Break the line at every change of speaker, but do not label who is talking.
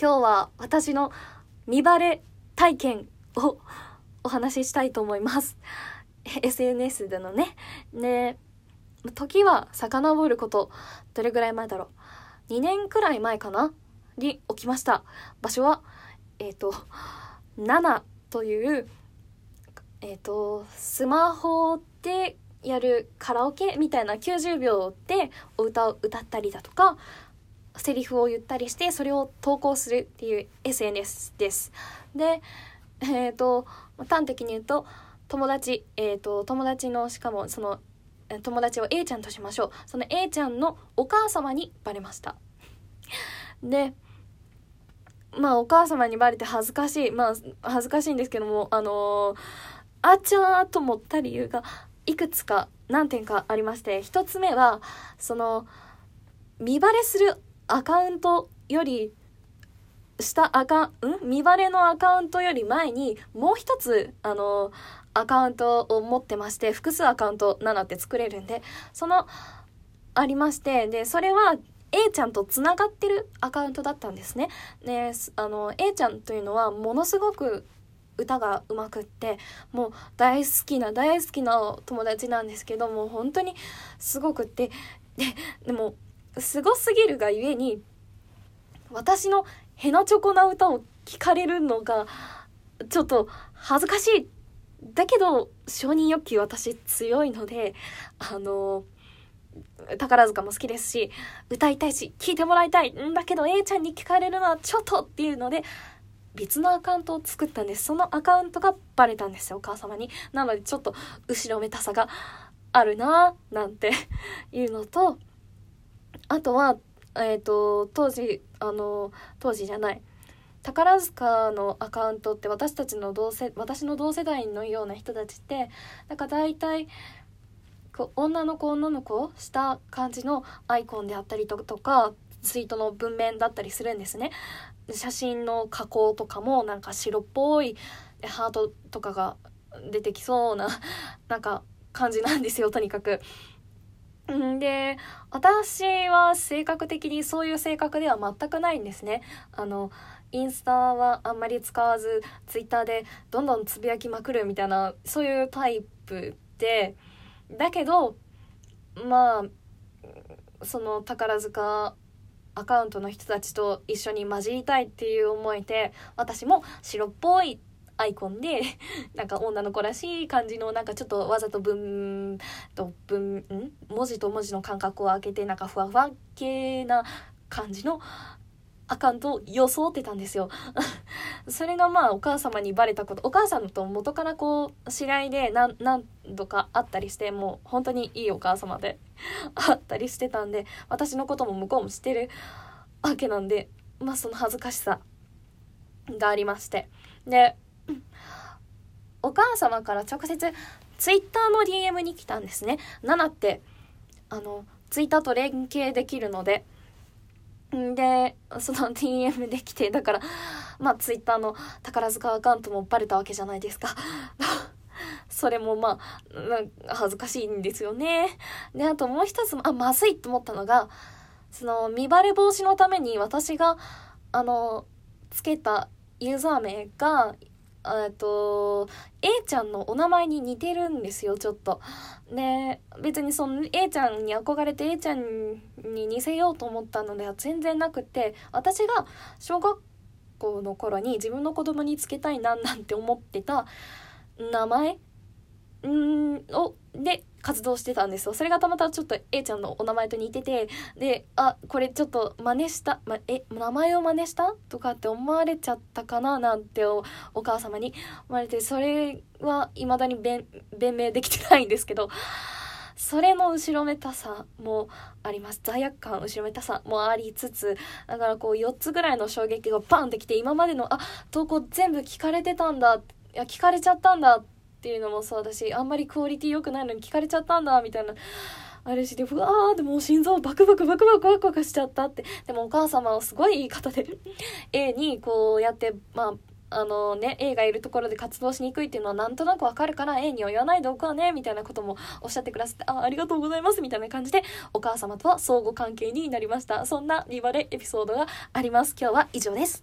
今日は私の見バレ体験をお話ししたいと思います。SNS でのね。ね時は遡ることどれぐらい前だろう。2年くらい前かな？に起きました。場所はえっ、ー、と7というえっ、ー、とスマホでやるカラオケみたいな90秒でお歌を歌ったりだとかセリフを言ったりしてそれを投稿するっていう SNS です。でえっ、ー、と端的に言うと友達えっ、ー、と友達のしかもその友達を A ちゃんとしましょう。その A ちゃんのお母様にバレました。でまあお母様にバレて恥ずかしい。まあ恥ずかしいんですけどもあのー、あちゃーと思った理由がいくつか何点かありまして一つ目はその見バレするアカウントより下アカん？見バレのアカウントより前にもう一つあのアカウントを持ってまして複数アカウント7って作れるんでそのありましてでそれは A ちゃんとつながってるアカウントだったんですね。であの A ちゃんというのはものすごく歌がうまくってもう大好きな大好きな友達なんですけども本当にすごくってででもすごすぎるがゆえに私のヘナチョコな歌を聴かれるのがちょっと恥ずかしい。だけど承認欲求私強いのであの宝塚も好きですし歌いたいし聴いてもらいたい。んだけど A ちゃんに聞かれるのはちょっとっていうので別のアカウントを作ったんです。そのアカウントがバレたんですよお母様に。なのでちょっと後ろめたさがあるななんていうのとあとはえ、ー、と当時あの当時じゃない宝塚のアカウントって私たちの同世私の同世代のような人たちってなんか大体こう女の子女の子した感じのアイコンであったりとかツイートの文面だったりするんですね写真の加工とかもなんか白っぽいハートとかが出てきそうななんか感じなんですよとにかく。で私は性格的にそういう性格では全くないんですね。あのインスタはあんまり使わずツイッターでどんどんつぶやきまくるみたいなそういうタイプでだけどまあその宝塚アカウントの人たちと一緒に混じりたいっていう思いで私も白っぽいアイコンで なんか女の子らしい感じのなんかちょっとわざと文と文ん？文字と文字の間隔を空けてなんかふわふわ系な感じのアカウントを装ってたんですよ。それがまあお母様にバレたことお母さんと元からこう知り合いで何度かあったりしてもう本当にいいお母様で あったりしてたんで私のことも向こうも知ってるわけなんでまあその恥ずかしさがありまして。でお母様から直接ツイッターの DM に来たんですね。7ってあのツイッターと連携できるので。でその DM できてだからまあ Twitter の宝塚アカウントもバレたわけじゃないですか。それもまあ恥ずかしいんですよね。であともう一つあまずいと思ったのがその見バレ防止のために私があのつけたユーザー名がえっと A ちゃんのお名前に似てるんですよちょっと。で別にその A ちゃんに憧れて A ちゃんに似せようと思ったのでは全然なくて私が小学校の頃に自分の子供につけたいななんて思ってた名前んをで活動してたんですよ。それがたまたまちょっと A ちゃんのお名前と似ててであこれちょっと真似した、ま、え名前を真似した？とかって思われちゃったかななんてお母様に思われてそれは未だに弁明できてないんですけどそれの後ろめたさもあります。罪悪感後ろめたさもありつつだからこう4つぐらいの衝撃がバンってきて今までのあ投稿全部聞かれてたんだいや聞かれちゃったんだってっていうのもそうだしあんまりクオリティ良くないのに聞かれちゃったんだみたいな。あれしでうわーでも心臓バクバクバクバクバクバクしちゃったってでもお母様はすごい言い方で A にこうやってまああのね A がいるところで活動しにくいっていうのはなんとなくわかるから A には言わないでおくわねみたいなこともおっしゃってくださってあありがとうございますみたいな感じでお母様とは相互関係になりましたそんなリバレエピソードがあります今日は以上です